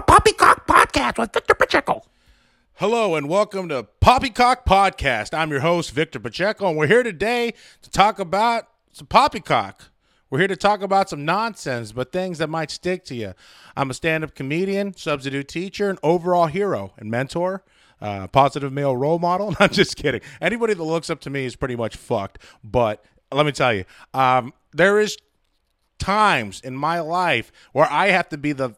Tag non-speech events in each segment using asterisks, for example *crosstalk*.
Poppycock Podcast with Victor Pacheco. Hello and welcome to Poppycock Podcast. I'm your host, Victor Pacheco, and we're here today to talk about some poppycock. We're here to talk about some nonsense, but things that might stick to you. I'm a stand up comedian, substitute teacher, and overall hero and mentor. Uh, positive male role model. *laughs* I'm just kidding. Anybody that looks up to me is pretty much fucked. But let me tell you, um, there is times in my life where I have to be the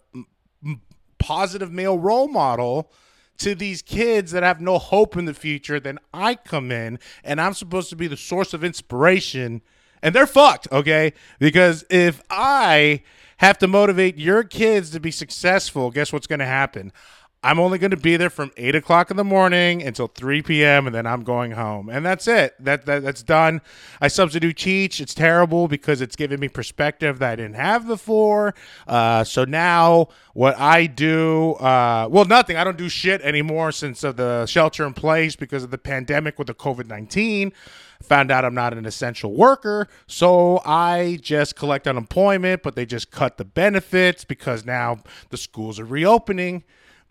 positive male role model to these kids that have no hope in the future. Then I come in and I'm supposed to be the source of inspiration, and they're fucked, okay? Because if I have to motivate your kids to be successful, guess what's going to happen? I'm only going to be there from eight o'clock in the morning until three p.m. and then I'm going home, and that's it. That, that that's done. I substitute teach. It's terrible because it's giving me perspective that I didn't have before. Uh, so now what I do, uh, well, nothing. I don't do shit anymore since of the shelter in place because of the pandemic with the COVID nineteen. Found out I'm not an essential worker, so I just collect unemployment, but they just cut the benefits because now the schools are reopening.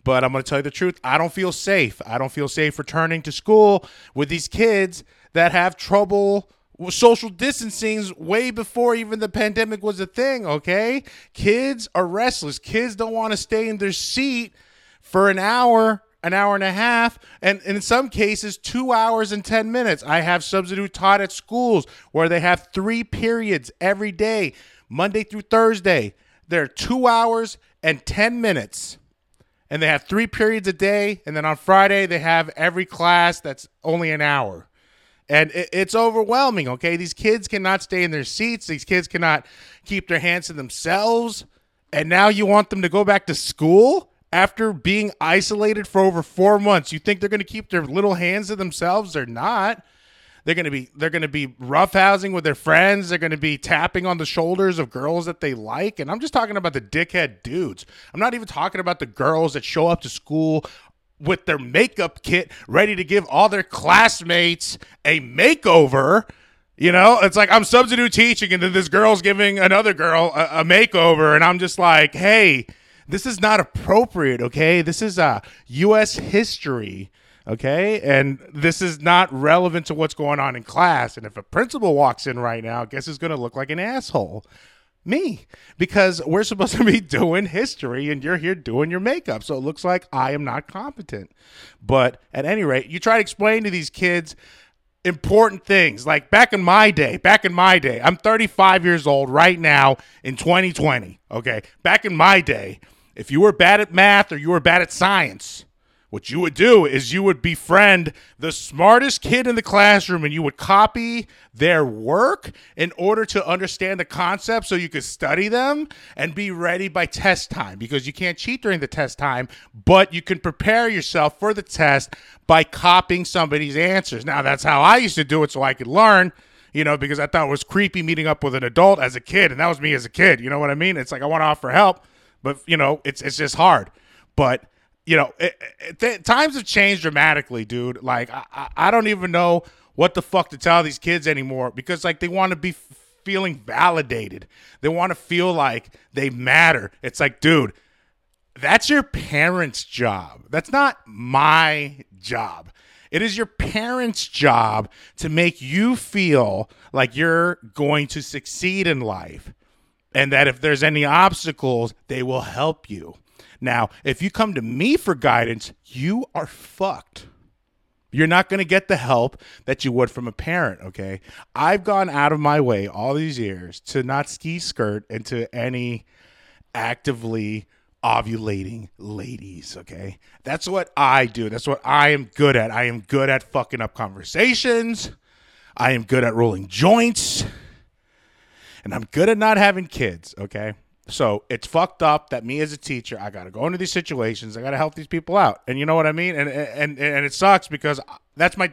But I'm going to tell you the truth. I don't feel safe. I don't feel safe returning to school with these kids that have trouble social distancing way before even the pandemic was a thing, okay? Kids are restless. Kids don't want to stay in their seat for an hour, an hour and a half, and in some cases, two hours and 10 minutes. I have substitute taught at schools where they have three periods every day, Monday through Thursday. They're two hours and 10 minutes and they have three periods a day and then on friday they have every class that's only an hour. And it, it's overwhelming okay? These kids cannot stay in their seats. These kids cannot keep their hands to themselves. And now you want them to go back to school after being isolated for over four months. You think they're going to keep their little hands to themselves? They're not they're gonna be they're gonna be roughhousing with their friends. They're gonna be tapping on the shoulders of girls that they like. And I'm just talking about the dickhead dudes. I'm not even talking about the girls that show up to school with their makeup kit ready to give all their classmates a makeover. You know, it's like I'm substitute teaching, and then this girl's giving another girl a, a makeover, and I'm just like, hey, this is not appropriate. Okay, this is uh, U.S. history okay? And this is not relevant to what's going on in class. And if a principal walks in right now I guess who's going to look like an asshole? Me. Because we're supposed to be *laughs* doing history and you're here doing your makeup. So it looks like i am not competent. But at any rate you try to explain to these kids important things. Like back in my day back in my day i'm 35 years old right now in 2020 okay? Back in my day if you were bad at math or you were bad at science what you would do is you would befriend the smartest kid in the classroom and you would copy their work in order to understand the concept so you could study them and be ready by test time because you can't cheat during the test time, but you can prepare yourself for the test by copying somebody's answers. Now, that's how I used to do it so I could learn you know, because I thought it was creepy meeting up with an adult as a kid, and that was me as a kid. You know what I mean? It's like I want to offer help, but you know, it's it's just hard. But you know, it, it, th- times have changed dramatically, dude. Like, I, I don't even know what the fuck to tell these kids anymore because, like, they want to be f- feeling validated. They want to feel like they matter. It's like, dude, that's your parents' job. That's not my job. It is your parents' job to make you feel like you're going to succeed in life and that if there's any obstacles, they will help you. Now, if you come to me for guidance, you are fucked. You're not going to get the help that you would from a parent, okay? I've gone out of my way all these years to not ski skirt into any actively ovulating ladies, okay? That's what I do. That's what I am good at. I am good at fucking up conversations. I am good at rolling joints. And I'm good at not having kids, okay? So it's fucked up that me as a teacher, I got to go into these situations. I got to help these people out, and you know what I mean. And and and it sucks because that's my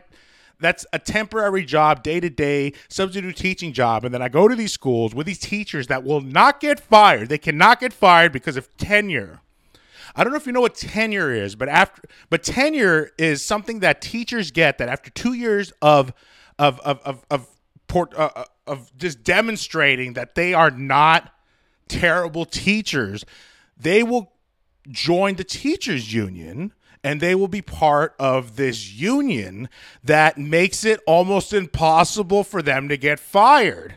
that's a temporary job, day to day substitute teaching job, and then I go to these schools with these teachers that will not get fired. They cannot get fired because of tenure. I don't know if you know what tenure is, but after but tenure is something that teachers get that after two years of of of of of, port, uh, of just demonstrating that they are not terrible teachers, they will join the teachers union and they will be part of this union that makes it almost impossible for them to get fired.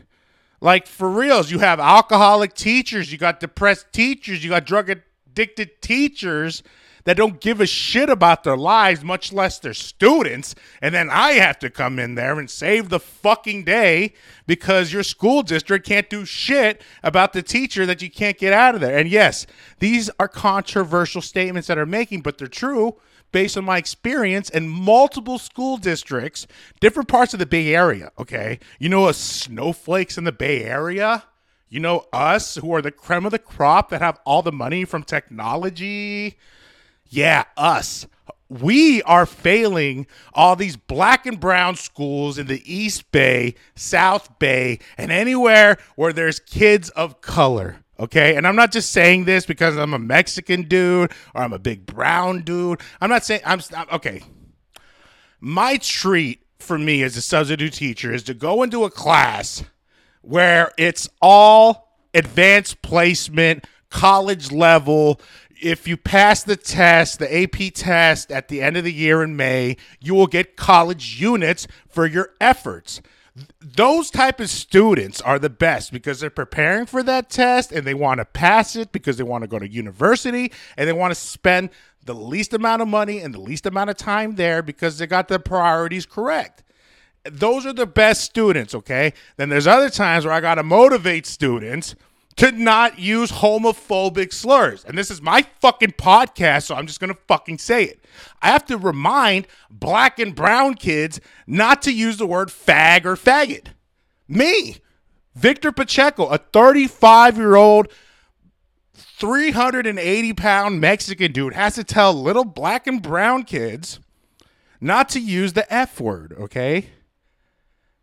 Like for reals, you have alcoholic teachers, you got depressed teachers, you got drug addicted teachers that don't give a shit about their lives, much less their students. And then I have to come in there and save the fucking day because your school district can't do shit about the teacher that you can't get out of there. And yes, these are controversial statements that are making, but they're true based on my experience in multiple school districts, different parts of the Bay Area. Okay. You know, a snowflakes in the Bay Area. You know, us who are the creme of the crop that have all the money from technology, yeah, us. We are failing all these black and brown schools in the East Bay, South Bay, and anywhere where there's kids of color. Okay. And I'm not just saying this because I'm a Mexican dude or I'm a big brown dude. I'm not saying, I'm, okay. My treat for me as a substitute teacher is to go into a class where it's all advanced placement, college level, if you pass the test, the AP test at the end of the year in May, you will get college units for your efforts. Those type of students are the best because they're preparing for that test and they want to pass it because they want to go to university and they want to spend the least amount of money and the least amount of time there because they got their priorities correct those are the best students, okay? Then there's other times where I got to motivate students to not use homophobic slurs. And this is my fucking podcast, so I'm just gonna fucking say it. I have to remind black and brown kids not to use the word fag or faggot. Me, Victor Pacheco, a 35 year old, 380 pound Mexican dude, has to tell little black and brown kids not to use the F word, okay?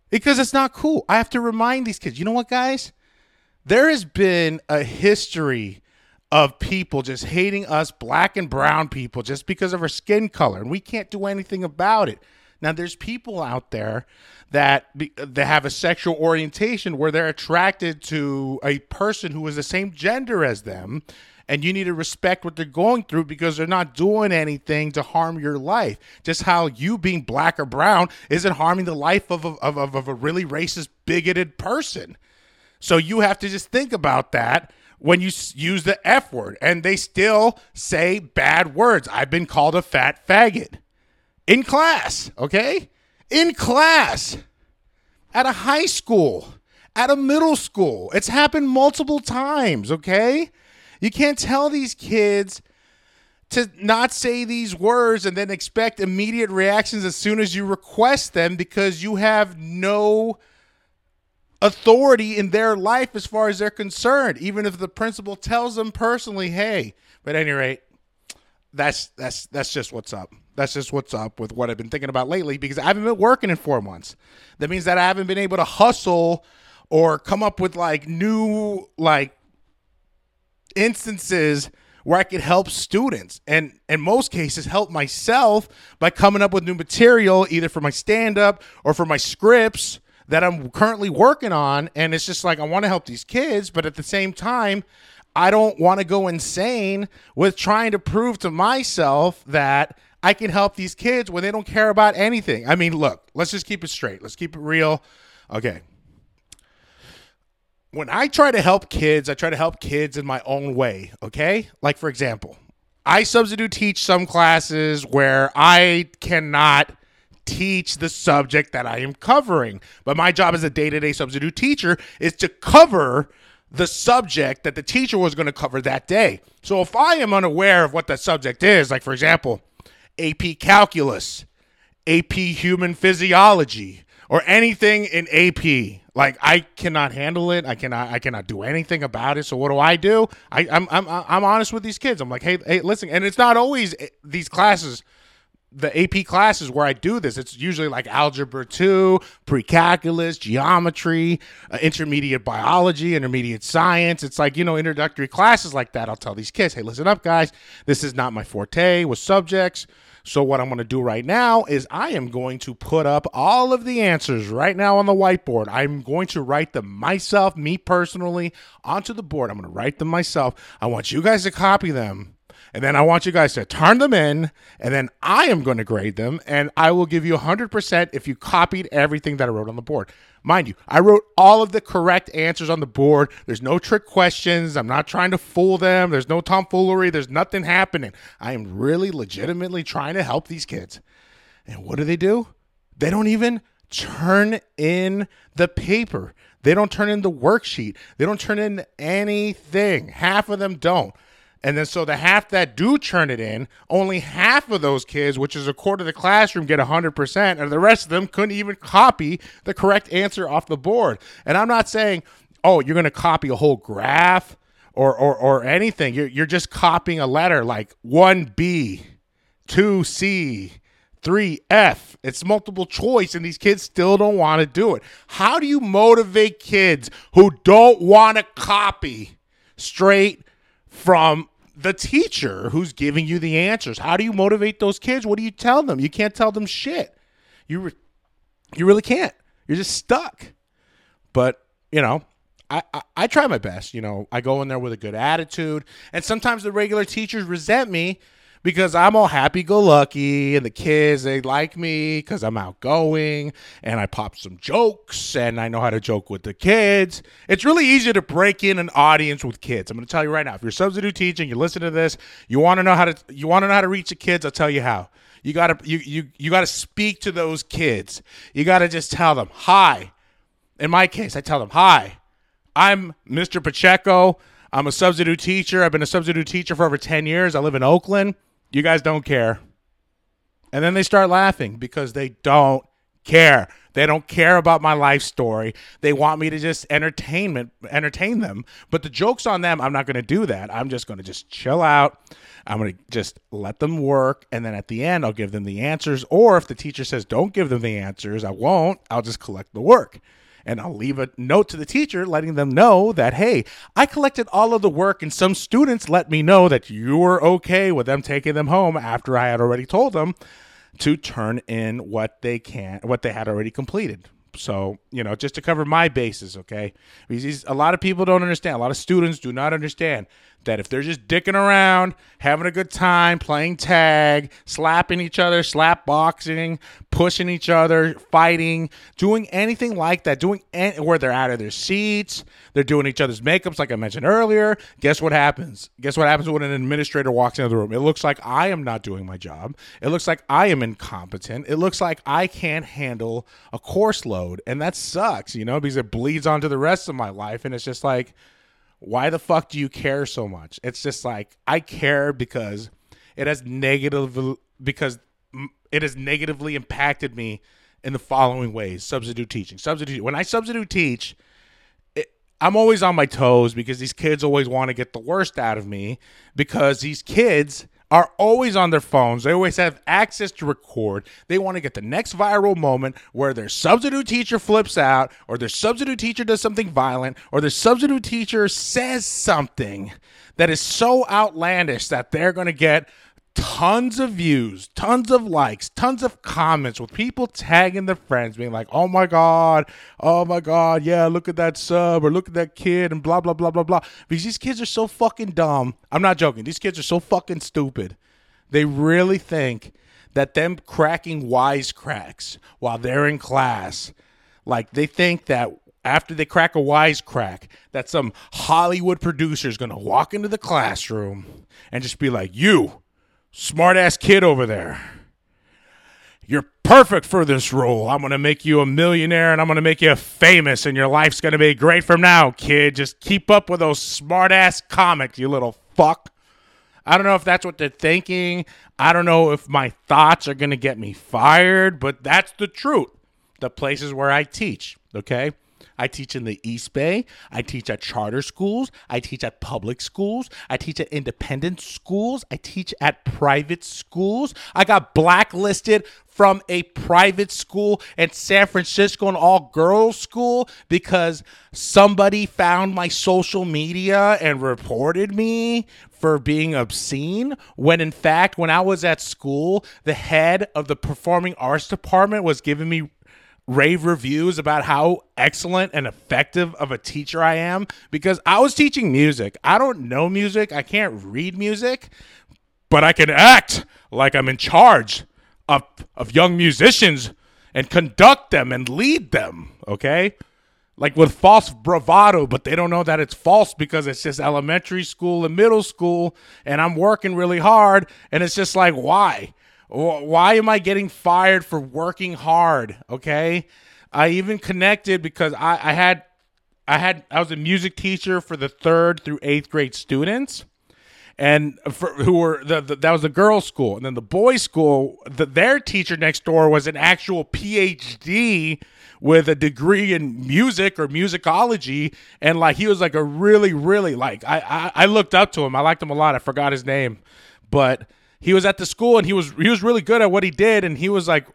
Because it's not cool. I have to remind these kids, you know what, guys? There has been a history of people just hating us black and brown people just because of our skin color and we can't do anything about it now there's people out there that that have a sexual orientation where they're attracted to a person who is the same gender as them and you need to respect what they're going through because they're not doing anything to harm your life. Just how you being black or brown isn't harming the life of a, of, of a really racist, bigoted person. So you have to just think about that when you use the F word. And they still say bad words. I've been called a fat faggot in class, okay? In class, at a high school, at a middle school. It's happened multiple times, okay? You can't tell these kids to not say these words and then expect immediate reactions as soon as you request them because you have no authority in their life as far as they're concerned, even if the principal tells them personally, hey, but at any rate, that's that's that's just what's up. That's just what's up with what I've been thinking about lately because I haven't been working in four months. That means that I haven't been able to hustle or come up with like new like instances where I could help students and in most cases help myself by coming up with new material either for my stand up or for my scripts that I'm currently working on. And it's just like, I want to help these kids, but at the same time, I don't want to go insane with trying to prove to myself that I can help these kids when they don't care about anything. I mean, look, let's just keep it straight. Let's keep it real. Okay. When I try to help kids, I try to help kids in my own way. Okay. Like, for example, I substitute teach some classes where I cannot teach the subject that I am covering. But my job as a day to day substitute teacher is to cover the subject that the teacher was going to cover that day. So if I am unaware of what the subject is, like for example, AP calculus, AP human physiology, or anything in AP, like I cannot handle it. I cannot. I cannot do anything about it. So what do I do? I, I'm I'm I'm honest with these kids. I'm like, hey, hey, listen. And it's not always eh, these classes the AP classes where I do this, it's usually like algebra 2, pre-calculus, geometry, uh, intermediate biology, intermediate science. It's like, you know, introductory classes like that. I'll tell these kids, "Hey, listen up, guys. This is not my forte with subjects. So what I'm going to do right now is I am going to put up all of the answers right now on the whiteboard. I'm going to write them myself, me personally, onto the board. I'm going to write them myself. I want you guys to copy them and then I want you guys to turn them in, and then I am going to grade them, and I will give you 100% if you copied everything that I wrote on the board. Mind you, I wrote all of the correct answers on the board. There's no trick questions. I'm not trying to fool them. There's no tomfoolery. There's nothing happening. I am really legitimately trying to help these kids. And what do they do? They don't even turn in the paper. They don't turn in the worksheet. They don't turn in anything. Half of them don't. And then so the half that do turn it in, only half of those kids, which is a quarter of the classroom, get 100%, and the rest of them couldn't even copy the correct answer off the board. And I'm not saying, oh, you're going to copy a whole graph or, or, or anything. You're, you're just copying a letter like 1B, 2C, 3F. It's multiple choice, and these kids still don't want to do it. How do you motivate kids who don't want to copy straight from the teacher who's giving you the answers. How do you motivate those kids? What do you tell them? You can't tell them shit. You re- you really can't. You're just stuck. But, you know, I, I, I try my best. You know, I go in there with a good attitude. And sometimes the regular teachers resent me because I'm all happy go lucky and the kids they like me because I'm outgoing and I pop some jokes and I know how to joke with the kids. It's really easy to break in an audience with kids. I'm going to tell you right now. If you're substitute teaching, you listen to this, you want to know how to you want to know how to reach the kids, I'll tell you how. You got to you you you got to speak to those kids. You got to just tell them, "Hi." In my case, I tell them, "Hi. I'm Mr. Pacheco. I'm a substitute teacher. I've been a substitute teacher for over 10 years. I live in Oakland. You guys don't care. And then they start laughing because they don't care. They don't care about my life story. They want me to just entertainment entertain them. But the joke's on them. I'm not going to do that. I'm just going to just chill out. I'm going to just let them work and then at the end I'll give them the answers or if the teacher says don't give them the answers, I won't. I'll just collect the work and I'll leave a note to the teacher letting them know that, hey, I collected all of the work, and some students let me know that you were okay with them taking them home after I had already told them to turn in what they can, what they had already completed. So, you know, just to cover my bases, okay? Because a lot of people don't understand. A lot of students do not understand that if they're just dicking around, having a good time, playing tag, slapping each other, slap boxing, pushing each other, fighting, doing anything like that, doing any, where they're out of their seats, they're doing each other's makeups, like I mentioned earlier. Guess what happens? Guess what happens when an administrator walks into the room? It looks like I am not doing my job. It looks like I am incompetent. It looks like I can't handle a course load. And that sucks, you know, because it bleeds onto the rest of my life. And it's just like, why the fuck do you care so much? It's just like I care because it has negative because it has negatively impacted me in the following ways. Substitute teaching. Substitute when I substitute teach, it, I'm always on my toes because these kids always want to get the worst out of me because these kids are always on their phones. They always have access to record. They want to get the next viral moment where their substitute teacher flips out, or their substitute teacher does something violent, or their substitute teacher says something that is so outlandish that they're going to get tons of views, tons of likes, tons of comments with people tagging their friends, being like, oh my God, oh my God, yeah, look at that sub or look at that kid and blah, blah, blah, blah, blah. Because these kids are so fucking dumb. I'm not joking. These kids are so fucking stupid. They really think that them cracking wisecracks while they're in class, like they think that after they crack a wisecrack, that some Hollywood producer is going to walk into the classroom and just be like, you, smart ass kid over there. You're perfect for this role. I'm going to make you a millionaire and I'm going to make you famous and your life's going to be great from now, kid. Just keep up with those smart ass comics, you little fuck. I don't know if that's what they're thinking. I don't know if my thoughts are going to get me fired, but that's the truth. The places where I teach, okay? I teach in the East Bay. I teach at charter schools. I teach at public schools. I teach at independent schools. I teach at private schools. I got blacklisted from a private school in San Francisco, an all girls school, because somebody found my social media and reported me for being obscene. When in fact, when I was at school, the head of the performing arts department was giving me rave reviews about how excellent and effective of a teacher I am because I was teaching music. I don't know music, I can't read music, but I can act like I'm in charge of, of young musicians and conduct them and lead them, okay? Like with false bravado, but they don't know that it's false because it's just elementary school and middle school, and I'm working really hard, and it's just like, why? Why am I getting fired for working hard? Okay. I even connected because I, I had I had I was a music teacher for the third through eighth grade students, and for, who were the, the, that was the girls' school, and then the boys' school. The, their teacher next door was an actual PhD with a degree in music or musicology, and like he was like a really really like I I, I looked up to him. I liked him a lot. I forgot his name, but he was at the school and he was he was really good at what he did and he was like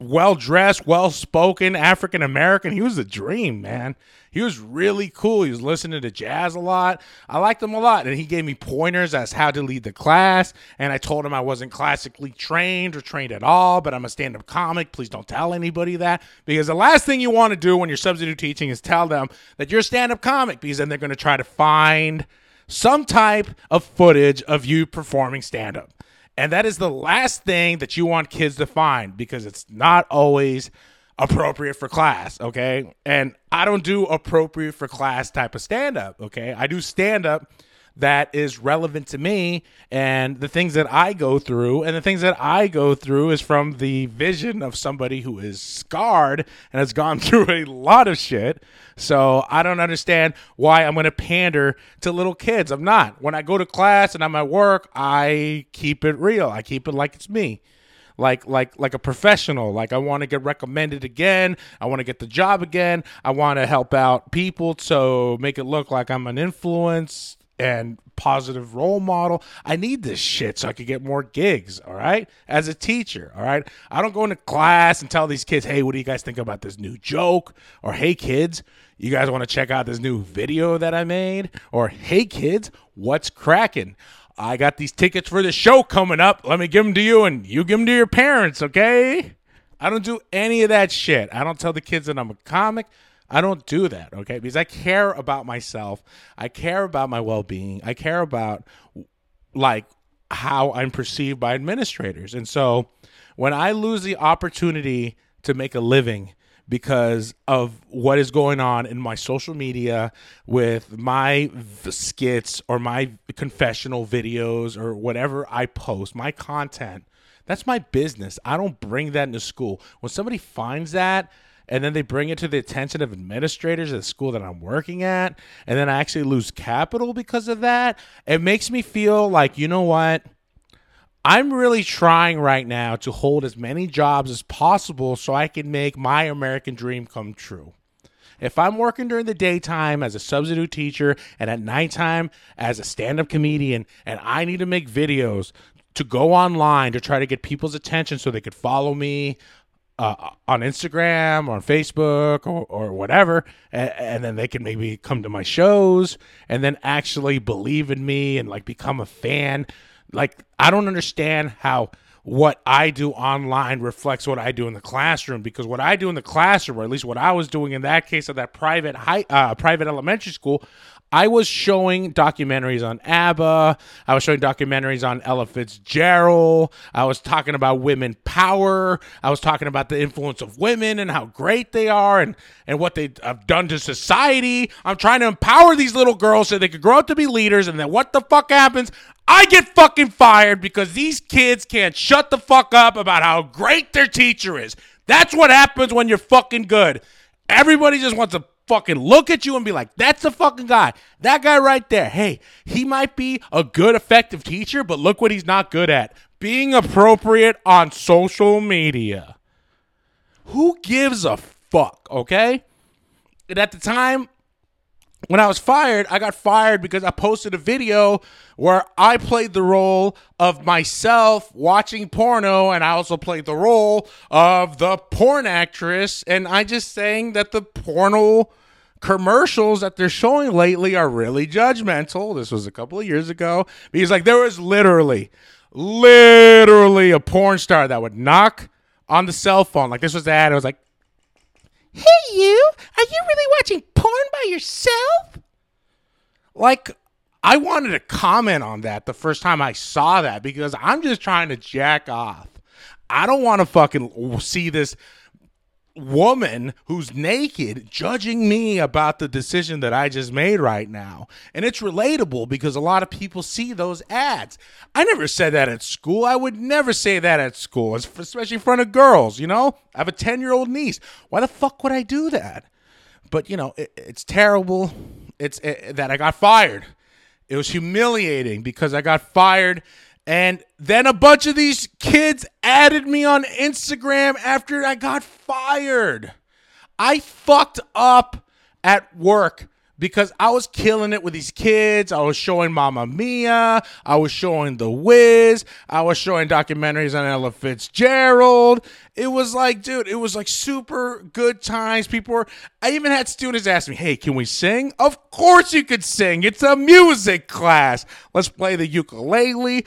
well dressed, well spoken, African American. He was a dream, man. He was really cool. He was listening to jazz a lot. I liked him a lot. And he gave me pointers as how to lead the class. And I told him I wasn't classically trained or trained at all, but I'm a stand up comic. Please don't tell anybody that. Because the last thing you want to do when you're substitute teaching is tell them that you're a stand up comic because then they're going to try to find some type of footage of you performing stand up. And that is the last thing that you want kids to find because it's not always appropriate for class, okay? And I don't do appropriate for class type of stand up, okay? I do stand up that is relevant to me and the things that I go through. And the things that I go through is from the vision of somebody who is scarred and has gone *laughs* through a lot of shit. So I don't understand why I'm going to pander to little kids. I'm not. When I go to class and I'm at work, I keep it real. I keep it like it's me like like like a professional like i want to get recommended again i want to get the job again i want to help out people so make it look like i'm an influence and positive role model. I need this shit so I can get more gigs, all right? As a teacher, all right? I don't go into class and tell these kids, hey, what do you guys think about this new joke? Or hey, kids, you guys want to check out this new video that I made? Or hey, kids, what's cracking? I got these tickets for the show coming up. Let me give them to you and you give them to your parents, okay? I don't do any of that shit. I don't tell the kids that I'm a comic. I don't do that, okay? Because I care about myself. I care about my well-being. I care about like how I'm perceived by administrators. And so when I lose the opportunity to make a living because of what is going on in my social media with my skits or my confessional videos or whatever I post, my content, that's my business. I don't bring that into school. When somebody finds that, and then they bring it to the attention of administrators at the school that I'm working at, and then I actually lose capital because of that. It makes me feel like, you know what? I'm really trying right now to hold as many jobs as possible so I can make my American dream come true. If I'm working during the daytime as a substitute teacher and at nighttime as a stand up comedian, and I need to make videos to go online to try to get people's attention so they could follow me uh, on Instagram or on Facebook or, or whatever, and, and, then they can maybe come to my shows and then actually believe in me and like become a fan. Like, I don't understand how what I do online reflects what I do in the classroom because what I do in the classroom, or at least what I was doing in that case of that private high, uh, private elementary school, I was showing documentaries on ABBA. I was showing documentaries on Ella Fitzgerald. I was talking about women power. I was talking about the influence of women and how great they are and, and what they have done to society. I'm trying to empower these little girls so they could grow up to be leaders. And then what the fuck happens? I get fucking fired because these kids can't shut the fuck up about how great their teacher is. That's what happens when you're fucking good. Everybody just wants to fucking look at you and be like, that's the fucking guy. That guy right there. Hey, he might be a good, effective teacher, but look what he's not good at being appropriate on social media. Who gives a fuck, okay? And at the time, when I was fired, I got fired because I posted a video where I played the role of myself watching porno, and I also played the role of the porn actress. And I just saying that the porno commercials that they're showing lately are really judgmental. This was a couple of years ago. Because like there was literally, literally a porn star that would knock on the cell phone. Like this was the ad. It was like, Hey you, are you really watching porn by yourself? Like I wanted to comment on that the first time I saw that because I'm just trying to jack off. I don't want to fucking see this woman who's naked judging me about the decision that I just made right now. And it's relatable because a lot of people see those ads. I never said that at school. I would never say that at school, especially in front of girls, you know? I have a 10 year old niece. Why the fuck would I do that? But, you know, it, it's terrible. It's it, that I got fired. It was humiliating because I got fired and then a bunch of these kids added me on Instagram after I got fired. I fucked up at work because I was killing it with these kids. I was showing Mamma Mia. I was showing The Wiz. I was showing documentaries on Ella Fitzgerald. It was like, dude, it was like super good times. People were, I even had students ask me, hey, can we sing? Of course you could sing. It's a music class. Let's play the ukulele.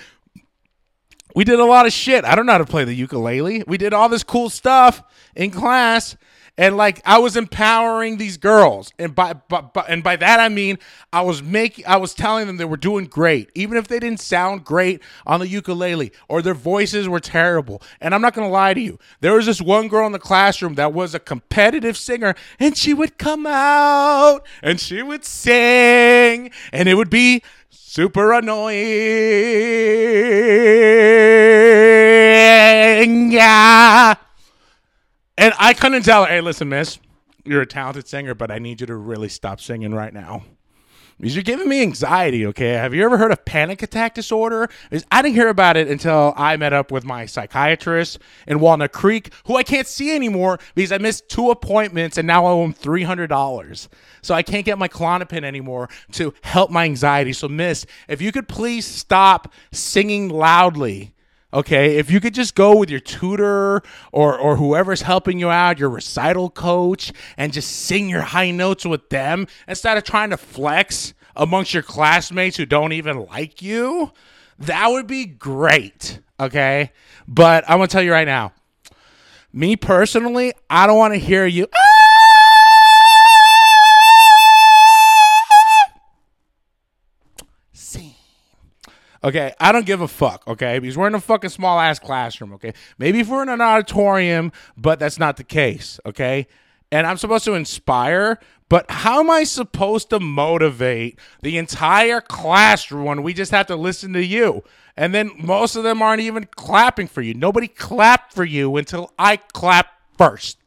We did a lot of shit. I don't know how to play the ukulele. We did all this cool stuff in class. And like I was empowering these girls, and by, by, by, and by that I mean I was making I was telling them they were doing great, even if they didn't sound great on the ukulele or their voices were terrible. And I'm not gonna lie to you, there was this one girl in the classroom that was a competitive singer, and she would come out and she would sing, and it would be super annoying. Yeah. And I couldn't tell her, hey, listen, miss, you're a talented singer, but I need you to really stop singing right now you're giving me anxiety. Okay, have you ever heard of panic attack disorder? I didn't hear about it until I met up with my psychiatrist in Walnut Creek, who I can't see anymore because I missed two appointments and now I owe him three hundred dollars. So I can't get my Klonopin anymore to help my anxiety. So, Miss, if you could please stop singing loudly Okay, if you could just go with your tutor or or whoever's helping you out, your recital coach, and just sing your high notes with them instead of trying to flex amongst your classmates who don't even like you, that would be great. Okay, but I'm gonna tell you right now, me personally, I don't want to hear you. Ah! Okay, I don't give a fuck. Okay, because we're in a fucking small ass classroom. Okay, maybe if we're in an auditorium, but that's not the case. Okay, and I'm supposed to inspire, but how am I supposed to motivate the entire classroom when we just have to listen to you? And then most of them aren't even clapping for you. Nobody clapped for you until I clap first.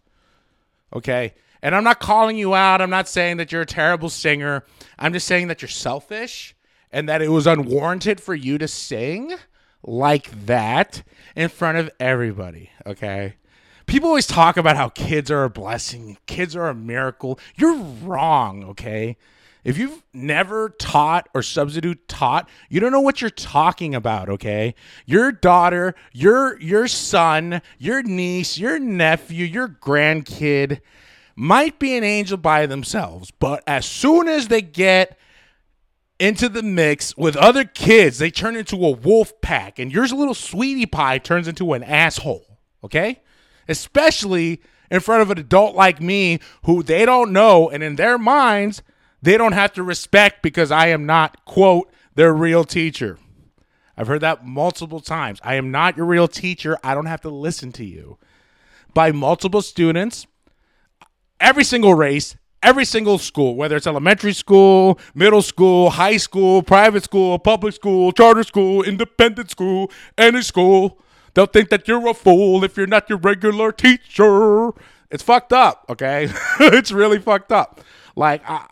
Okay. And I'm not calling you out. I'm not saying that you're a terrible singer. I'm just saying that you're selfish and that it was unwarranted for you to sing like that in front of everybody, okay? People always talk about how kids are a blessing, kids are a miracle. You're wrong, okay? If you've never taught or substitute taught, you don't know what you're talking about, okay? Your daughter, your your son, your niece, your nephew, your grandkid might be an angel by themselves, but as soon as they get into the mix with other kids, they turn into a wolf pack, and yours little sweetie pie turns into an asshole. Okay? Especially in front of an adult like me who they don't know, and in their minds, they don't have to respect because I am not, quote, their real teacher. I've heard that multiple times. I am not your real teacher. I don't have to listen to you. By multiple students, every single race, every single school, whether it's elementary school, middle school, high school, private school, public school, charter school, independent school, any school. They'll think that you're a fool if you're not your regular teacher. It's fucked up, okay? *laughs* it's really fucked up. Like, I,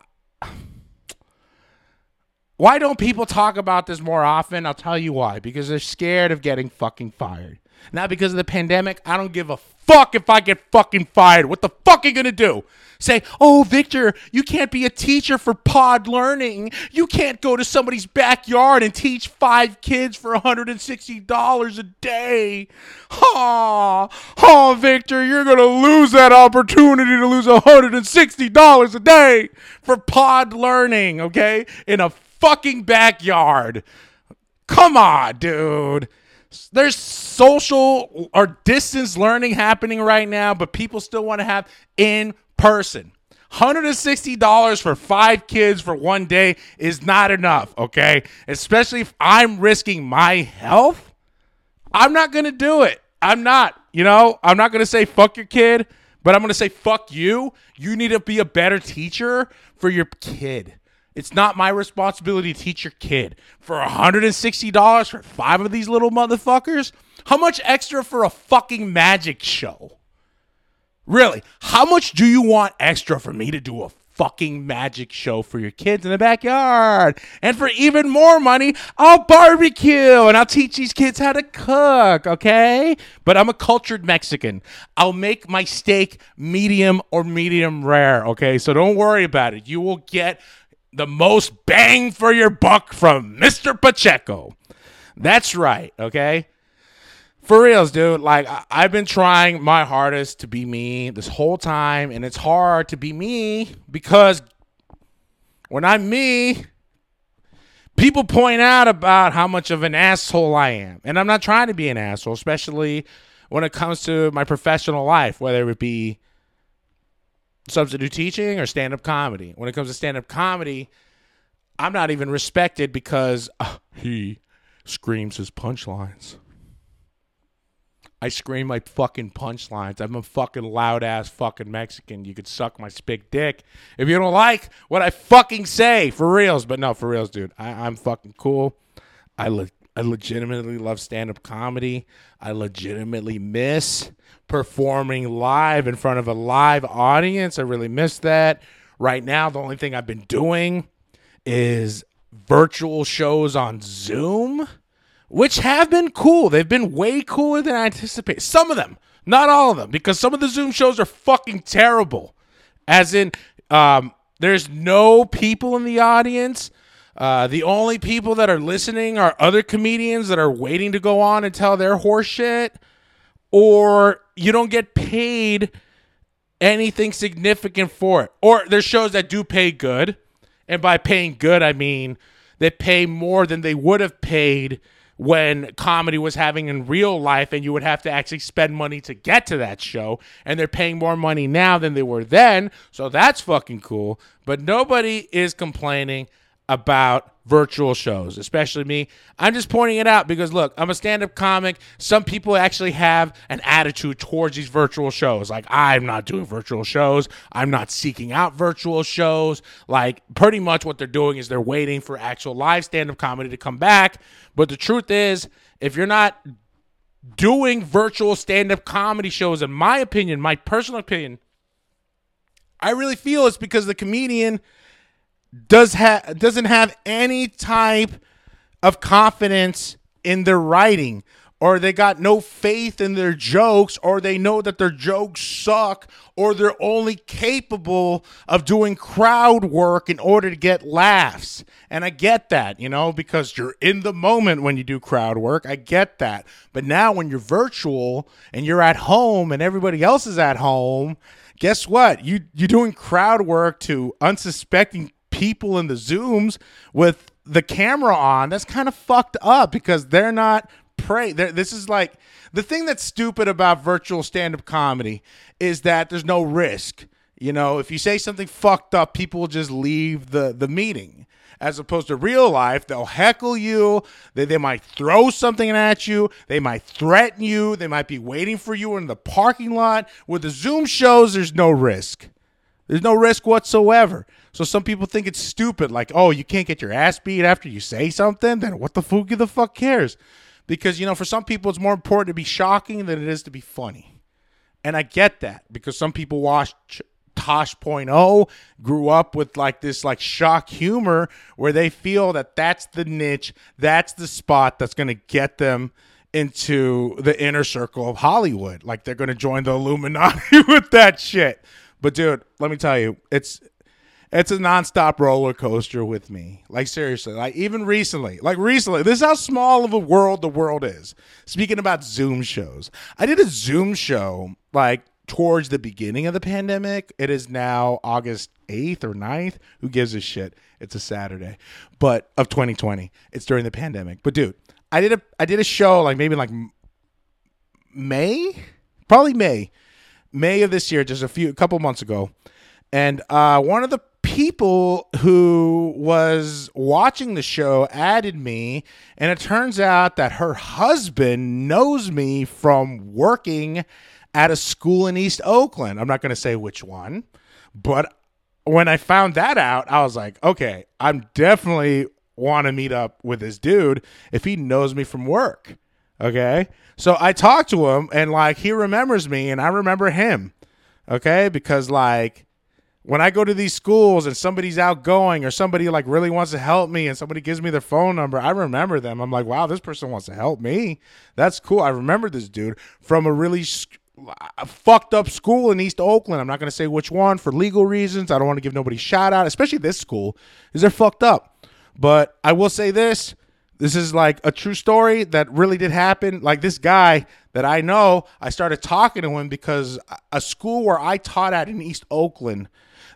why don't people talk about this more often? I'll tell you why. Because they're scared of getting fucking fired. Not because of the pandemic. I don't give a fuck if I get fucking fired. What the fuck are you gonna do? Say, oh, Victor, you can't be a teacher for pod learning. You can't go to somebody's backyard and teach five kids for $160 a day. Ha! Oh, Victor, you're gonna lose that opportunity to lose $160 a day for pod learning, okay? In a fucking backyard. Come on, dude. There's social or distance learning happening right now, but people still want to have in person. $160 for five kids for one day is not enough, okay? Especially if I'm risking my health. I'm not going to do it. I'm not. You know, I'm not going to say fuck your kid, but I'm going to say fuck you. You need to be a better teacher for your kid. It's not my responsibility to teach your kid. For $160 for five of these little motherfuckers? How much extra for a fucking magic show? Really? How much do you want extra for me to do a fucking magic show for your kids in the backyard? And for even more money, I'll barbecue and I'll teach these kids how to cook, okay? But I'm a cultured Mexican. I'll make my steak medium or medium rare, okay? So don't worry about it. You will get the most bang for your buck from Mr. Pacheco. That's right, okay? For reals, dude. Like, I- have been trying my hardest to be me this whole time, and it's hard to be me because when I'm me, people point out about how much of an asshole I am. And I'm not trying to be an asshole, especially when it comes to my professional life, whether it be substitute teaching or stand up comedy. When it comes to stand up comedy, I'm not even respected because uh, he screams his punchlines. I scream my fucking punchlines. I'm a fucking loud ass fucking Mexican. You could suck my big dick if you don't like what I fucking say for reals. But no, for reals, dude. I, am fucking cool. I le- I legitimately love stand up comedy. I legitimately miss performing live in front of a live audience. I really miss that. Right now, the only thing I've been doing is virtual shows on Zoom, which have been cool. They've been way cooler than I anticipated. Some of them, not all of them, because some of the Zoom shows are fucking terrible. As in, um, there's no people in the audience. Uh, the only people that are listening are other comedians that are waiting to go on and tell their horse shit or you don't get paid anything significant for it. Or there's shows that do pay good. And by paying good, I mean they pay more than they would have paid when comedy was having in real life and you would have to actually spend money to get to that show and they're paying more money now than they were then so that's fucking cool but nobody is complaining about virtual shows, especially me. I'm just pointing it out because look, I'm a stand-up comic. Some people actually have an attitude towards these virtual shows. Like I'm not doing virtual shows. I'm not seeking out virtual shows. Like pretty much what they're doing is they're waiting for actual live stand-up comedy to come back. But the truth is, if you're not doing virtual stand-up comedy shows in my opinion, my personal opinion, I really feel it's because the comedian does ha- doesn't have any type of confidence in their writing or they got no faith in their jokes or they know that their jokes suck or they're only capable of doing crowd work in order to get laughs. And i get that you know because you're in the moment when you do crowd work. I get that. But now when you're virtual and you're at home and everybody else is at home guess what? You you're doing crowd work to unsuspecting people in the Zooms with the camera on, that's kind of fucked up because they're not prey. They're, this is like the thing that's stupid about virtual stand up comedy is that there's no risk. You know, if you say something fucked up, people will just leave the, the meeting. As opposed to real life, they'll heckle you. They, they might throw something at you. They might threaten you. They might be waiting for you in the parking lot. With the Zoom shows, there's no risk. There's no risk whatsoever. So some people think it's stupid, like, oh, you can't get your ass beat after you say something. Then what the fuck? The fuck cares? Because you know, for some people, it's more important to be shocking than it is to be funny, and I get that because some people watch Tosh.0 grew up with like this like shock humor where they feel that that's the niche, that's the spot that's gonna get them into the inner circle of Hollywood. Like they're going to join the Illuminati *laughs* with that shit. But dude, let me tell you, it's it's a nonstop roller coaster with me. Like seriously, like even recently, like recently, this is how small of a world the world is. Speaking about Zoom shows, I did a Zoom show like towards the beginning of the pandemic. It is now August 8th or 9th. Who gives a shit? It's a Saturday. But of 2020. It's during the pandemic. But dude, I did a I did a show like maybe like May? Probably May. May of this year, just a few a couple months ago. And uh one of the people who was watching the show added me and it turns out that her husband knows me from working at a school in East Oakland. I'm not going to say which one, but when I found that out, I was like, okay, I'm definitely want to meet up with this dude if he knows me from work. Okay. So I talked to him and like he remembers me and I remember him. Okay. Because like when I go to these schools and somebody's outgoing or somebody like really wants to help me and somebody gives me their phone number, I remember them. I'm like, wow, this person wants to help me. That's cool. I remember this dude from a really fucked up school in East Oakland. I'm not going to say which one for legal reasons. I don't want to give nobody shout out, especially this school, is they're fucked up. But I will say this. This is like a true story that really did happen. Like this guy that I know, I started talking to him because a school where I taught at in East Oakland,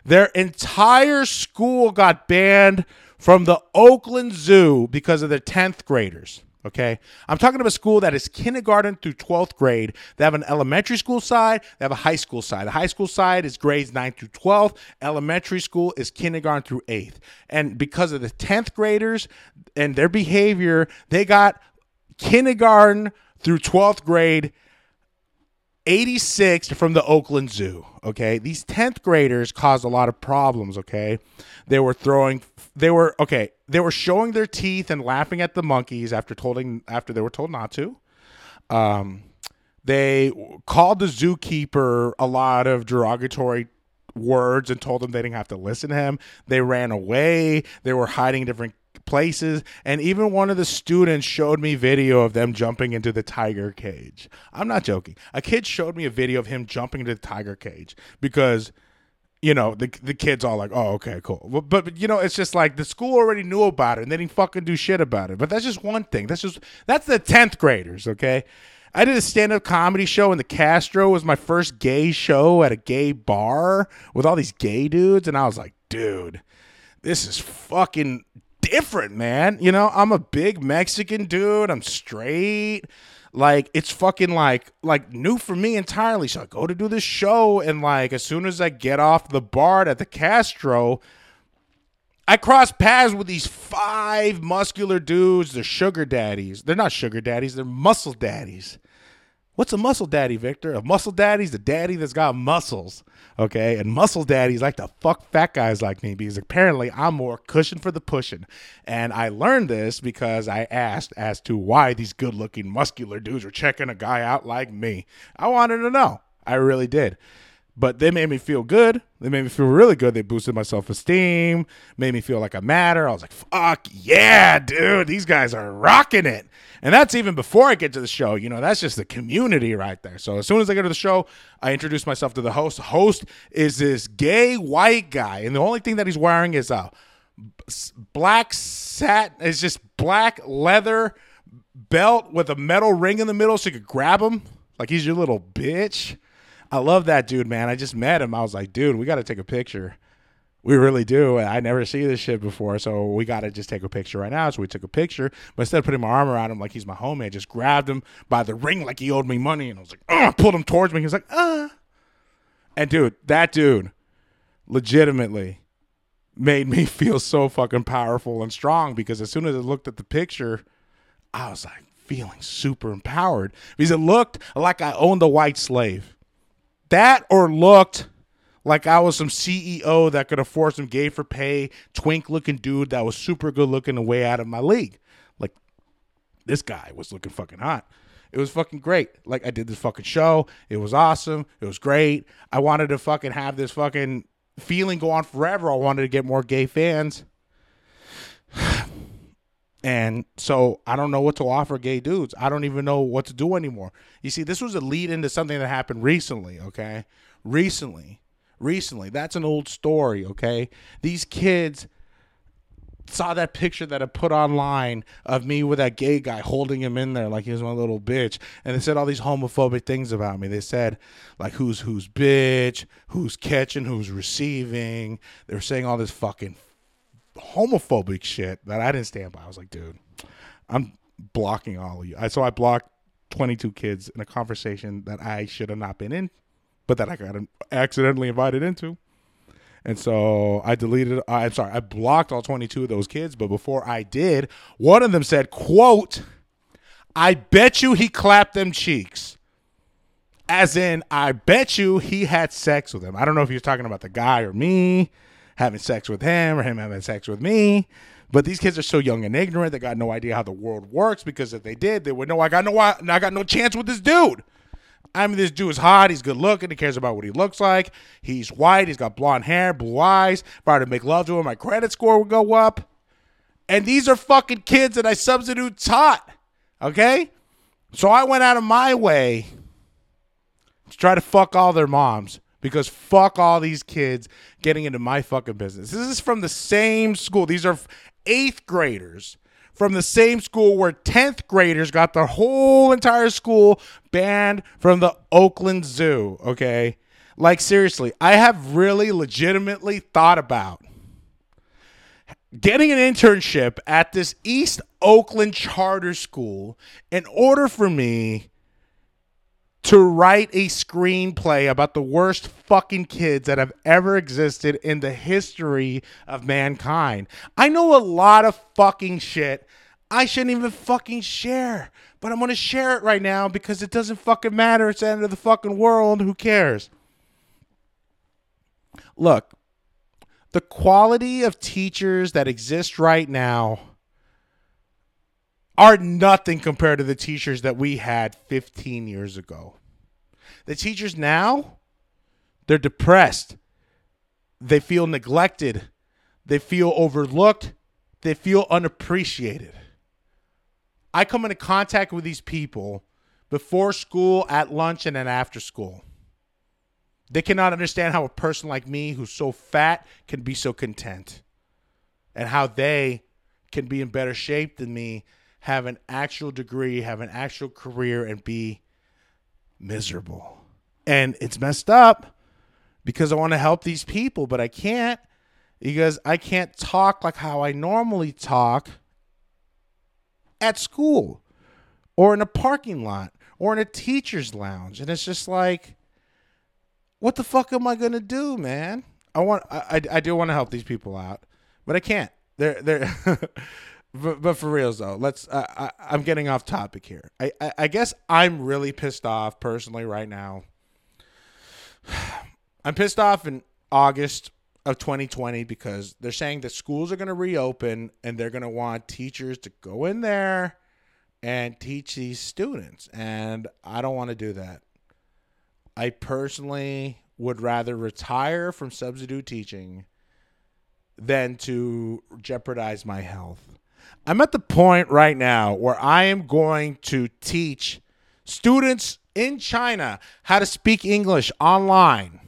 their entire school got banned from the Oakland Zoo because of their 10th graders. Okay. I'm talking about a school that is kindergarten through 12th grade. They have an elementary school side, they have a high school side. The high school side is grades 9 through 12. Elementary school is kindergarten through 8th. And because of the 10th graders and their behavior, they got kindergarten through 12th grade 86 from the Oakland Zoo. Okay. These 10th graders caused a lot of problems. Okay. They were throwing, they were, okay, they were showing their teeth and laughing at the monkeys after told, after they were told not to. Um, they called the zookeeper a lot of derogatory words and told them they didn't have to listen to him. They ran away. They were hiding different places and even one of the students showed me video of them jumping into the tiger cage. I'm not joking. A kid showed me a video of him jumping into the tiger cage because you know the the kids all like oh okay cool. But, but you know it's just like the school already knew about it and they didn't fucking do shit about it. But that's just one thing. That's just that's the 10th graders okay? I did a stand-up comedy show in the Castro. It was my first gay show at a gay bar with all these gay dudes, and I was like, dude, this is fucking different, man. You know, I'm a big Mexican dude. I'm straight. Like it's fucking like like new for me entirely. So I go to do this show, and like as soon as I get off the bar at the Castro, I cross paths with these five muscular dudes. They're sugar daddies. They're not sugar daddies. They're muscle daddies. What's a muscle daddy, Victor? A muscle daddy's the daddy that's got muscles. Okay. And muscle daddies like to fuck fat guys like me because apparently I'm more cushion for the pushing. And I learned this because I asked as to why these good looking muscular dudes are checking a guy out like me. I wanted to know. I really did. But they made me feel good. They made me feel really good. They boosted my self esteem, made me feel like I matter. I was like, fuck yeah, dude, these guys are rocking it. And that's even before I get to the show. You know, that's just the community right there. So as soon as I get to the show, I introduce myself to the host. The host is this gay white guy. And the only thing that he's wearing is a black satin, it's just black leather belt with a metal ring in the middle so you could grab him like he's your little bitch. I love that dude, man. I just met him. I was like, dude, we got to take a picture. We really do. I never see this shit before, so we got to just take a picture right now. So we took a picture, but instead of putting my arm around him like he's my homie, I just grabbed him by the ring like he owed me money, and I was like, oh, pulled him towards me. He was like, ah. And dude, that dude, legitimately, made me *laughs* feel so fucking powerful and strong because as soon as I looked at the picture, I was like feeling super empowered because it looked like I owned a white slave. That or looked like I was some CEO that could afford some gay for pay, twink looking dude that was super good looking and way out of my league. Like this guy was looking fucking hot. It was fucking great. Like I did this fucking show. It was awesome. It was great. I wanted to fucking have this fucking feeling go on forever. I wanted to get more gay fans. And so I don't know what to offer gay dudes. I don't even know what to do anymore. You see, this was a lead into something that happened recently, okay? Recently. Recently. That's an old story, okay? These kids saw that picture that I put online of me with that gay guy holding him in there like he was my little bitch. And they said all these homophobic things about me. They said like who's who's bitch, who's catching, who's receiving. They were saying all this fucking homophobic shit that I didn't stand by. I was like, dude, I'm blocking all of you. I, so I blocked 22 kids in a conversation that I should have not been in, but that I got accidentally invited into. And so I deleted, I'm sorry, I blocked all 22 of those kids. But before I did, one of them said, quote, I bet you he clapped them cheeks. As in, I bet you he had sex with him. I don't know if he was talking about the guy or me having sex with him or him having sex with me. But these kids are so young and ignorant; they got no idea how the world works. Because if they did, they would know I got no I got no chance with this dude. I mean, this dude is hot. He's good looking. He cares about what he looks like. He's white. He's got blonde hair, blue eyes. If I were to make love to him, my credit score would go up. And these are fucking kids that I substitute taught. Okay? So I went out of my way to try to fuck all their moms because fuck all these kids getting into my fucking business. This is from the same school. These are eighth graders from the same school where 10th graders got their whole entire school banned from the Oakland Zoo. Okay. Like, seriously, I have really legitimately thought about getting an internship at this East Oakland charter school in order for me to write a screenplay about the worst fucking kids that have ever existed in the history of mankind. I know a lot of fucking shit I shouldn't even fucking share, but I'm gonna share it right now because it doesn't fucking matter. It's the end of the fucking world. Who cares? Look, the quality of teachers that exist right now are nothing compared to the teachers that we had 15 years ago. The teachers now, they're depressed. They feel neglected. They feel overlooked. They feel unappreciated. I come into contact with these people before school, at lunch, and then after school. They cannot understand how a person like me, who's so fat, can be so content, and how they can be in better shape than me, have an actual degree, have an actual career, and be miserable. And it's messed up because I want to help these people, but I can't because I can't talk like how I normally talk at school or in a parking lot or in a teacher's lounge. And it's just like, what the fuck am I gonna do, man? I want, I, I do want to help these people out, but I can't. They're, they're. *laughs* but, for reals though, let's. I, I'm getting off topic here. I, I, I guess I'm really pissed off personally right now. *sighs* I'm pissed off in August of 2020 because they're saying that schools are going to reopen and they're going to want teachers to go in there and teach these students. And I don't want to do that. I personally would rather retire from substitute teaching than to jeopardize my health. I'm at the point right now where I am going to teach students in China how to speak English online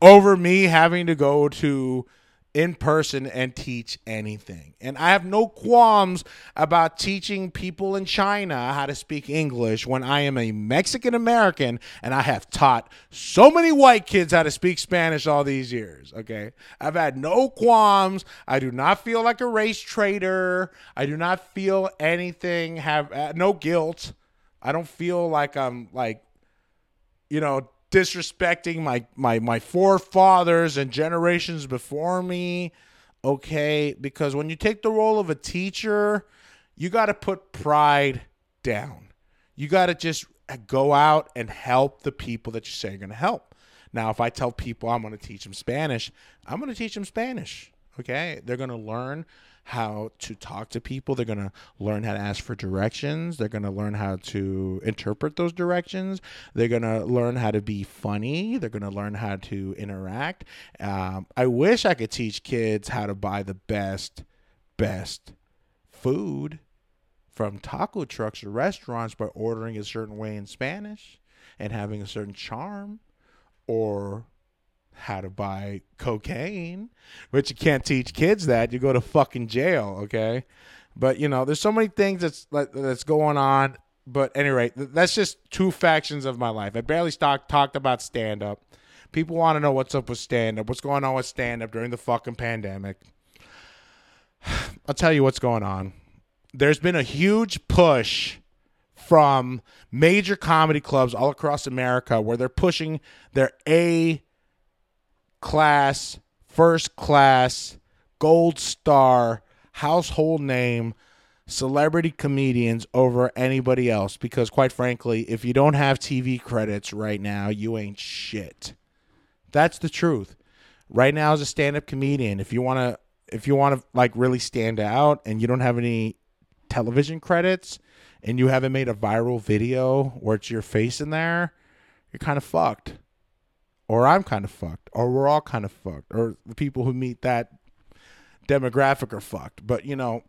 over me having to go to in person and teach anything. And I have no qualms about teaching people in China how to speak English when I am a Mexican American and I have taught so many white kids how to speak Spanish all these years. Okay. I've had no qualms. I do not feel like a race traitor. I do not feel anything, have uh, no guilt. I don't feel like I'm like, you know, disrespecting my my my forefathers and generations before me okay? Because when you take the role of a teacher you got to put pride down. You got to just uh, go out and help the people that you say you're going to help. Now if i tell people i'm going to teach them spanish i'm going to teach them spanish okay? They're going to learn how to talk to people. They're going to learn how to ask for directions. They're going to learn how to interpret those directions. They're going to learn how to be funny. They're going to learn how to interact. Um, I wish I could teach kids how to buy the best, best food from taco trucks or restaurants by ordering a certain way in Spanish and having a certain charm or how to buy cocaine, but you can't teach kids that. You go to fucking jail, okay? But you know, there's so many things that's that's going on. But anyway, that's just two factions of my life. I barely talk, talked about stand up. People want to know what's up with stand up, what's going on with stand up during the fucking pandemic. *sighs* I'll tell you what's going on. There's been a huge push from major comedy clubs all across America where they're pushing their A class, first class, gold star, household name celebrity comedians over anybody else because quite frankly, if you don't have TV credits right now, you ain't shit. That's the truth. Right now as a stand-up comedian, if you want to if you want to like really stand out and you don't have any television credits and you haven't made a viral video where it's your face in there, you're kind of fucked. Or I'm kind of fucked. Or we're all kind of fucked. Or the people who meet that demographic are fucked. But you know,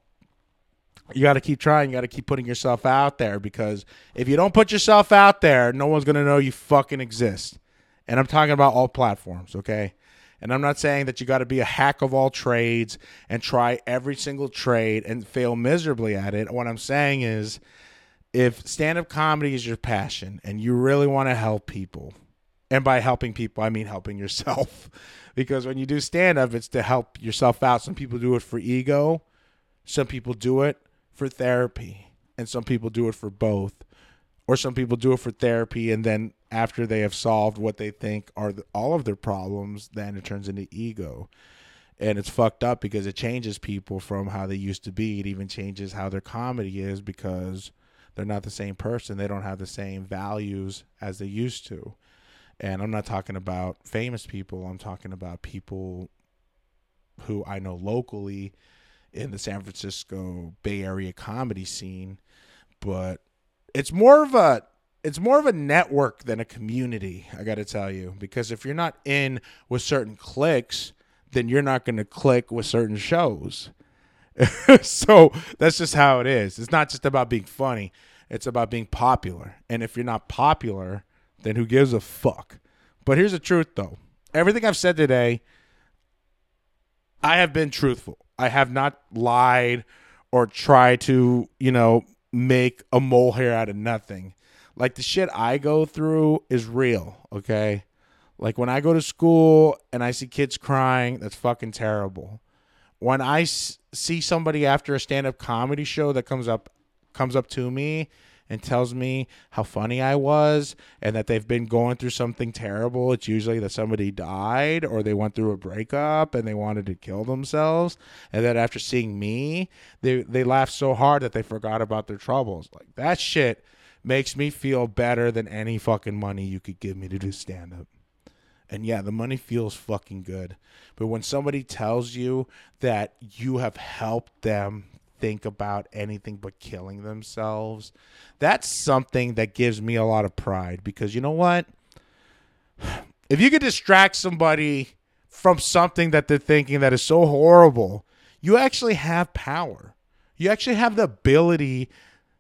you got to keep trying. You got to keep putting yourself out there because if you don't put yourself out there, no one's going to know you fucking exist. And I'm talking about all platforms, okay? And I'm not saying that you got to be a hack of all trades and try every single trade and fail miserably at it. What I'm saying is if stand up comedy is your passion and you really want to help people, and by helping people, I mean helping yourself. *laughs* because when you do stand up, it's to help yourself out. Some people do it for ego, some people do it for therapy, and some people do it for both. Or some people do it for therapy and then after they have solved what they think are the, all of their problems, then it turns into ego. And it's fucked up because it changes people from how they used to be. It even changes how their comedy is because they're not the same person. They don't have the same values as they used to. And I'm not talking about famous people, I'm talking about people who I know locally in the San Francisco Bay Area comedy scene. But it's more of a it's more of a network than a community, I got to tell you, because if you're not in with certain cliques, then you're not going to click with certain shows. *laughs* so that's just how it is. It's not just about being funny, it's about being popular. And if you're not popular, then who gives a fuck? But here's the truth though. Everything I've said today, I have been truthful. I have not lied or tried to, you know, make a molehill out of nothing. Like the shit I go through is real, okay? Like when I go to school and I see kids crying, that's fucking terrible. When I s- see somebody after a stand-up comedy show that comes up comes up to me and tells me how funny I was and that they've been going through something terrible, it's usually that somebody died or they went through a breakup and they wanted to kill themselves. And then after seeing me, they they laughed so hard that they forgot about their troubles. Like that shit makes me feel better than any fucking money you could give me to do stand up. And yeah, the money feels fucking good. But when somebody tells you that you have helped them think about anything but killing themselves, that's something that gives me a lot of pride because you know what? *sighs* If you could distract somebody from something that they're thinking that is so horrible, you actually have power. You actually have the ability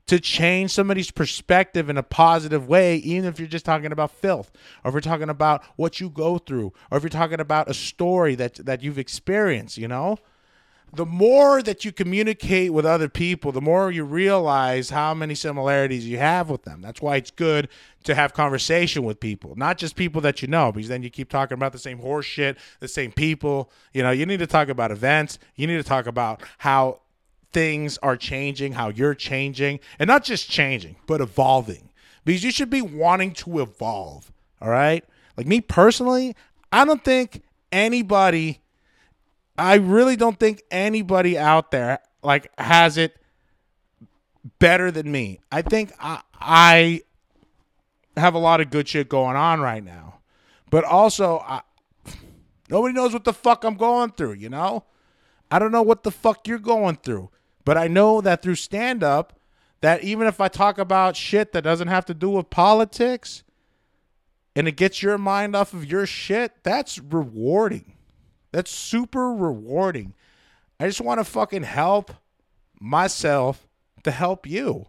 to change somebody's perspective in a positive way, even if you're just talking about filth, or if you're talking about what you go through, or if you're talking about a story that that you've experienced, you know? The more that you communicate with other people, the more you realize how many similarities you have with them. That's why it's good to have conversation with people, not just people that you know, because then you keep talking about the same horse shit, the same people. You know, you need to talk about events. You need to talk about how things are changing, how you're changing, and not just changing, but evolving. Because you should be wanting to evolve. All right. Like me personally, I don't think anybody, I really don't think anybody out there like has it better than me. I think I, I have a lot of good shit going on right now. But also, I, nobody knows what the fuck I'm going through, you know? I don't know what the fuck you're going through. But I know that through stand up, that even if I talk about shit that doesn't have to do with politics and it gets your mind off of your shit, that's rewarding. That's super rewarding. I just want to fucking help myself to help you.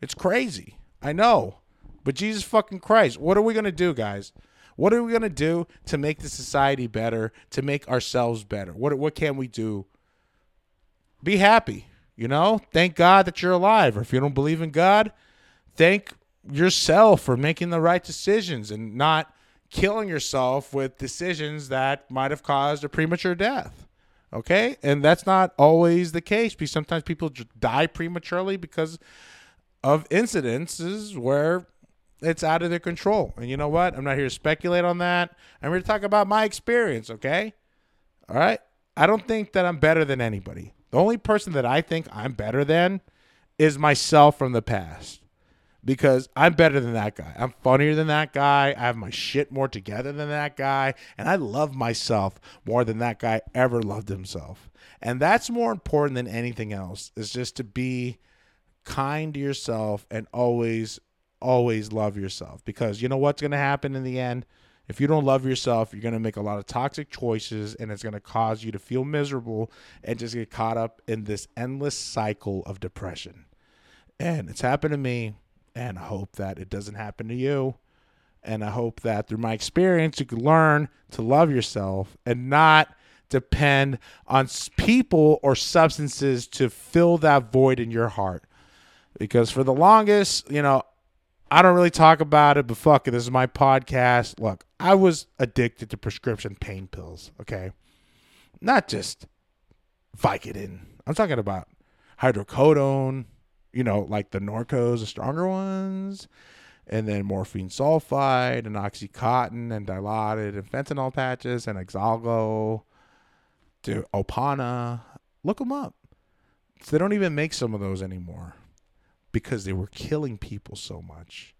It's crazy. I know. But Jesus fucking Christ, what are we going to do, guys? What are we going to do to make the society better, to make ourselves better? What what can we do? Be happy, you know? Thank God that you're alive. Or if you don't believe in God, thank yourself for making the right decisions and not killing yourself with decisions that might have caused a premature death. Okay? And that's not always the case because sometimes people die prematurely because of incidences where it's out of their control. And you know what? I'm not here to speculate on that. I'm here to talk about my experience, okay? All right? I don't think that I'm better than anybody. The only person that I think I'm better than is myself from the past because I'm better than that guy. I'm funnier than that guy. I have my shit more together than that guy. And I love myself more than that guy ever loved himself. And that's more important than anything else, is just to be kind to yourself and always, always love yourself. Because you know what's going to happen in the end? If you don't love yourself, you're going to make a lot of toxic choices and it's going to cause you to feel miserable and just get caught up in this endless cycle of depression. And it's happened to me and I hope that it doesn't happen to you. And I hope that through my experience, you can learn to love yourself and not depend on people or substances to fill that void in your heart. Because for the longest, you know, I don't really talk about it, but fuck it, this is my podcast. Look, I was addicted to prescription pain pills, okay? Not just Vicodin. I'm talking about hydrocodone, you know, like the Norcos, the stronger ones, and then morphine sulfide and oxycontin and dilaudid and fentanyl patches and Exalgo, to Opana. Look them up. they don't even make some of those anymore because they were killing people so much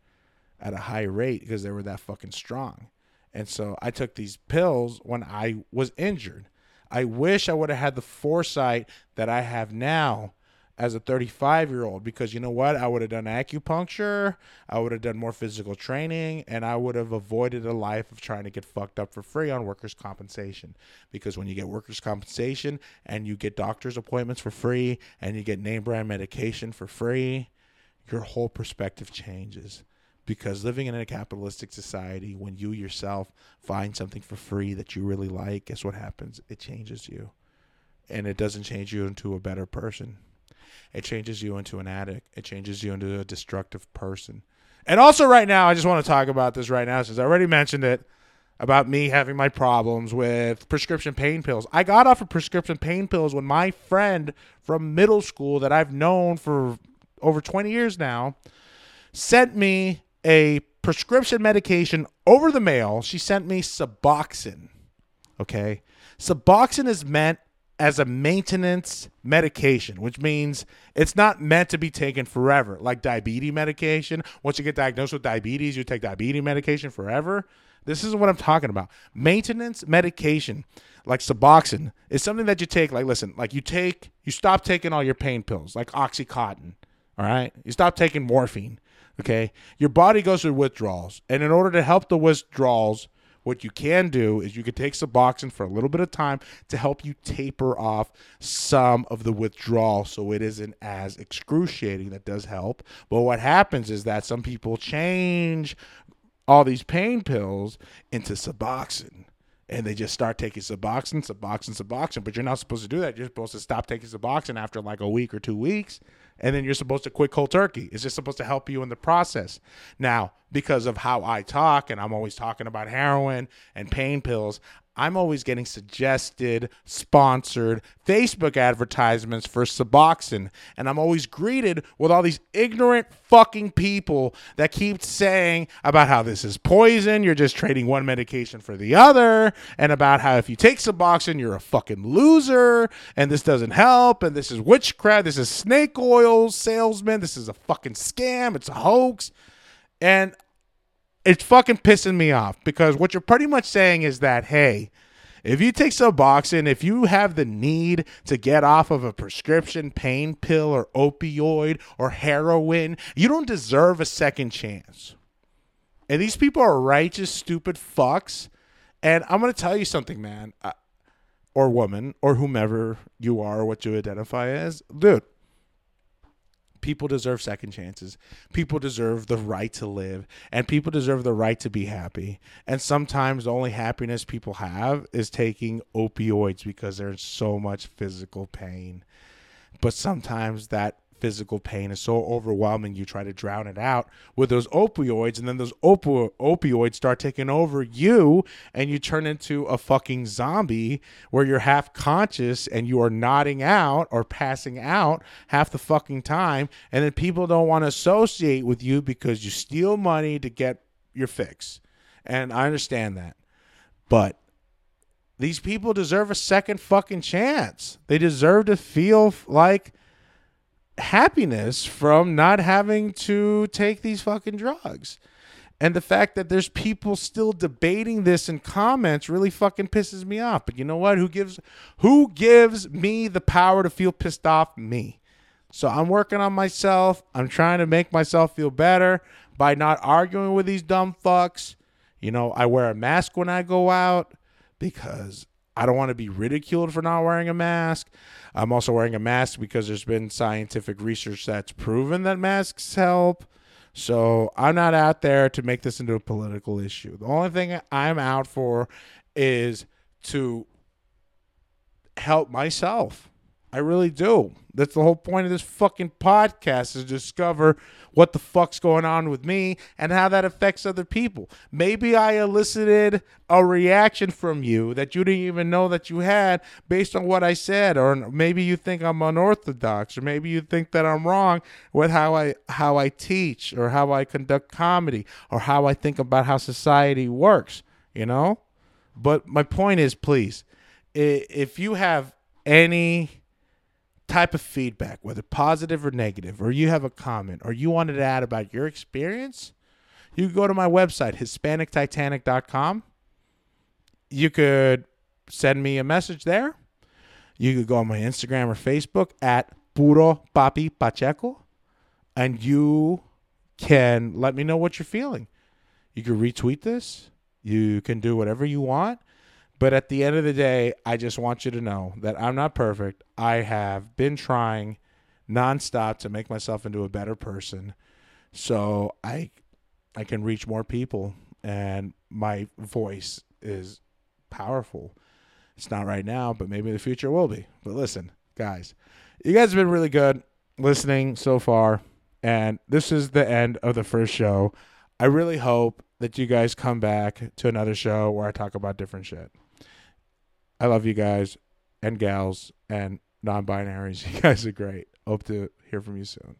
at a high rate because they were that fucking strong. And so I took these pills when I was injured. I wish I would have had the foresight that I have now as a 35 year old because you know what? I would have done acupuncture, I would have done more physical training, and I would have avoided a life of trying to get fucked up for free on workers' compensation. Because when you get workers' compensation and you get doctor's appointments for free and you get name brand medication for free, your whole perspective changes. Because living in a capitalistic society, when you yourself find something for free that you really like, guess what happens? It changes you. And it doesn't change you into a better person it changes you into an addict. It changes you into a destructive person. And also, right now, I just want to talk about this right now since I already mentioned it about me having my problems with prescription pain pills. I got off of prescription pain pills when my friend from middle school that I've known for over 20 years now sent me a prescription medication over the mail. She sent me Suboxone. Okay. Suboxone is meant as a maintenance medication, which means it's not meant to be taken forever, like diabetes medication. Once you get diagnosed with diabetes, you take diabetes medication forever. This is what I'm talking about. Maintenance medication, like Suboxone, is something that you take. Like, listen, like you take, you stop taking all your pain pills, like OxyContin. All right, you stop taking morphine. Okay, your body goes through withdrawals, and in order to help the withdrawals, what you can do is you can take Suboxone for a little bit of time to help you taper off some of the withdrawal so it isn't as excruciating. That does help. But what happens is that some people change all these pain pills into Suboxone and they just start taking Suboxone, Suboxone, Suboxone. But you're not supposed to do that. You're supposed to stop taking Suboxone after like a week or two weeks and then you're supposed to quit cold turkey. It's just supposed to help you in the process. Now, because of how I talk, and I'm always talking about heroin and pain pills, I'm always getting suggested, sponsored Facebook advertisements for Suboxone. And I'm always greeted with all these ignorant fucking people that keep saying about how this is poison, you're just trading one medication for the other, and about how if you take Suboxone, you're a fucking loser, and this doesn't help, and this is witchcraft, this is snake oil salesman, this is a fucking scam, it's a hoax. And it's fucking pissing me off because what you're pretty much saying is that, hey, if you take Suboxone, if you have the need to get off of a prescription pain pill or opioid or heroin, you don't deserve a second chance. And these people are righteous, stupid fucks. And I'm going to tell you something, man, uh, or woman, or whomever you are, or what you identify as. Dude, People deserve second chances. People deserve the right to live, and people deserve the right to be happy. And sometimes the only happiness people have is taking opioids because they're in so much physical pain. But sometimes that physical pain. Is so overwhelming you try to drown it out with those opioids and then those opioids start taking over you and you turn into a fucking zombie where you're half conscious and you are nodding out or passing out half the fucking time and then people don't want to associate with you because you steal money to get your fix. And I understand that. But these people deserve a second fucking chance. They deserve to feel like happiness from not having to take these fucking drugs. And the fact that there's people still debating this in comments really fucking pisses me off. But you know what? Who gives who gives me the power to feel pissed off? Me. So I'm working on myself. I'm trying to make myself feel better by not arguing with these dumb fucks. You know, I wear a mask when I go out because I don't want to be ridiculed for not wearing a mask. I'm also wearing a mask because there's been scientific research that's proven that masks help. So I'm not out there to make this into a political issue. The only thing I'm out for is to help myself. I really do. That's the whole point of this fucking podcast is to discover what the fuck's going on with me and how that affects other people. Maybe I elicited a reaction from you that you didn't even know that you had based on what I said or maybe you think I'm unorthodox or maybe you think that I'm wrong with how I how I teach or how I conduct comedy or how I think about how society works, you know? But my point is please if you have any type of feedback, whether positive or negative, or you have a comment, or you wanted to add about your experience, you go to my website, HispanicTitanic.com. You could send me a message there. You could go on my Instagram or Facebook at Puro Papi Pacheco, and you can let me know what you're feeling. You can retweet this. You can do whatever you want. But at the end of the day, I just want you to know that I'm not perfect. I have been trying nonstop to make myself into a better person so I I can reach more people and my voice is powerful. It's not right now, but maybe the future will be. But listen, guys, you guys have been really good listening so far, and this is the end of the first show. I really hope that you guys come back to another show where I talk about different shit. I love you guys and gals and non binaries. *laughs* You guys are great. Hope to hear from you soon.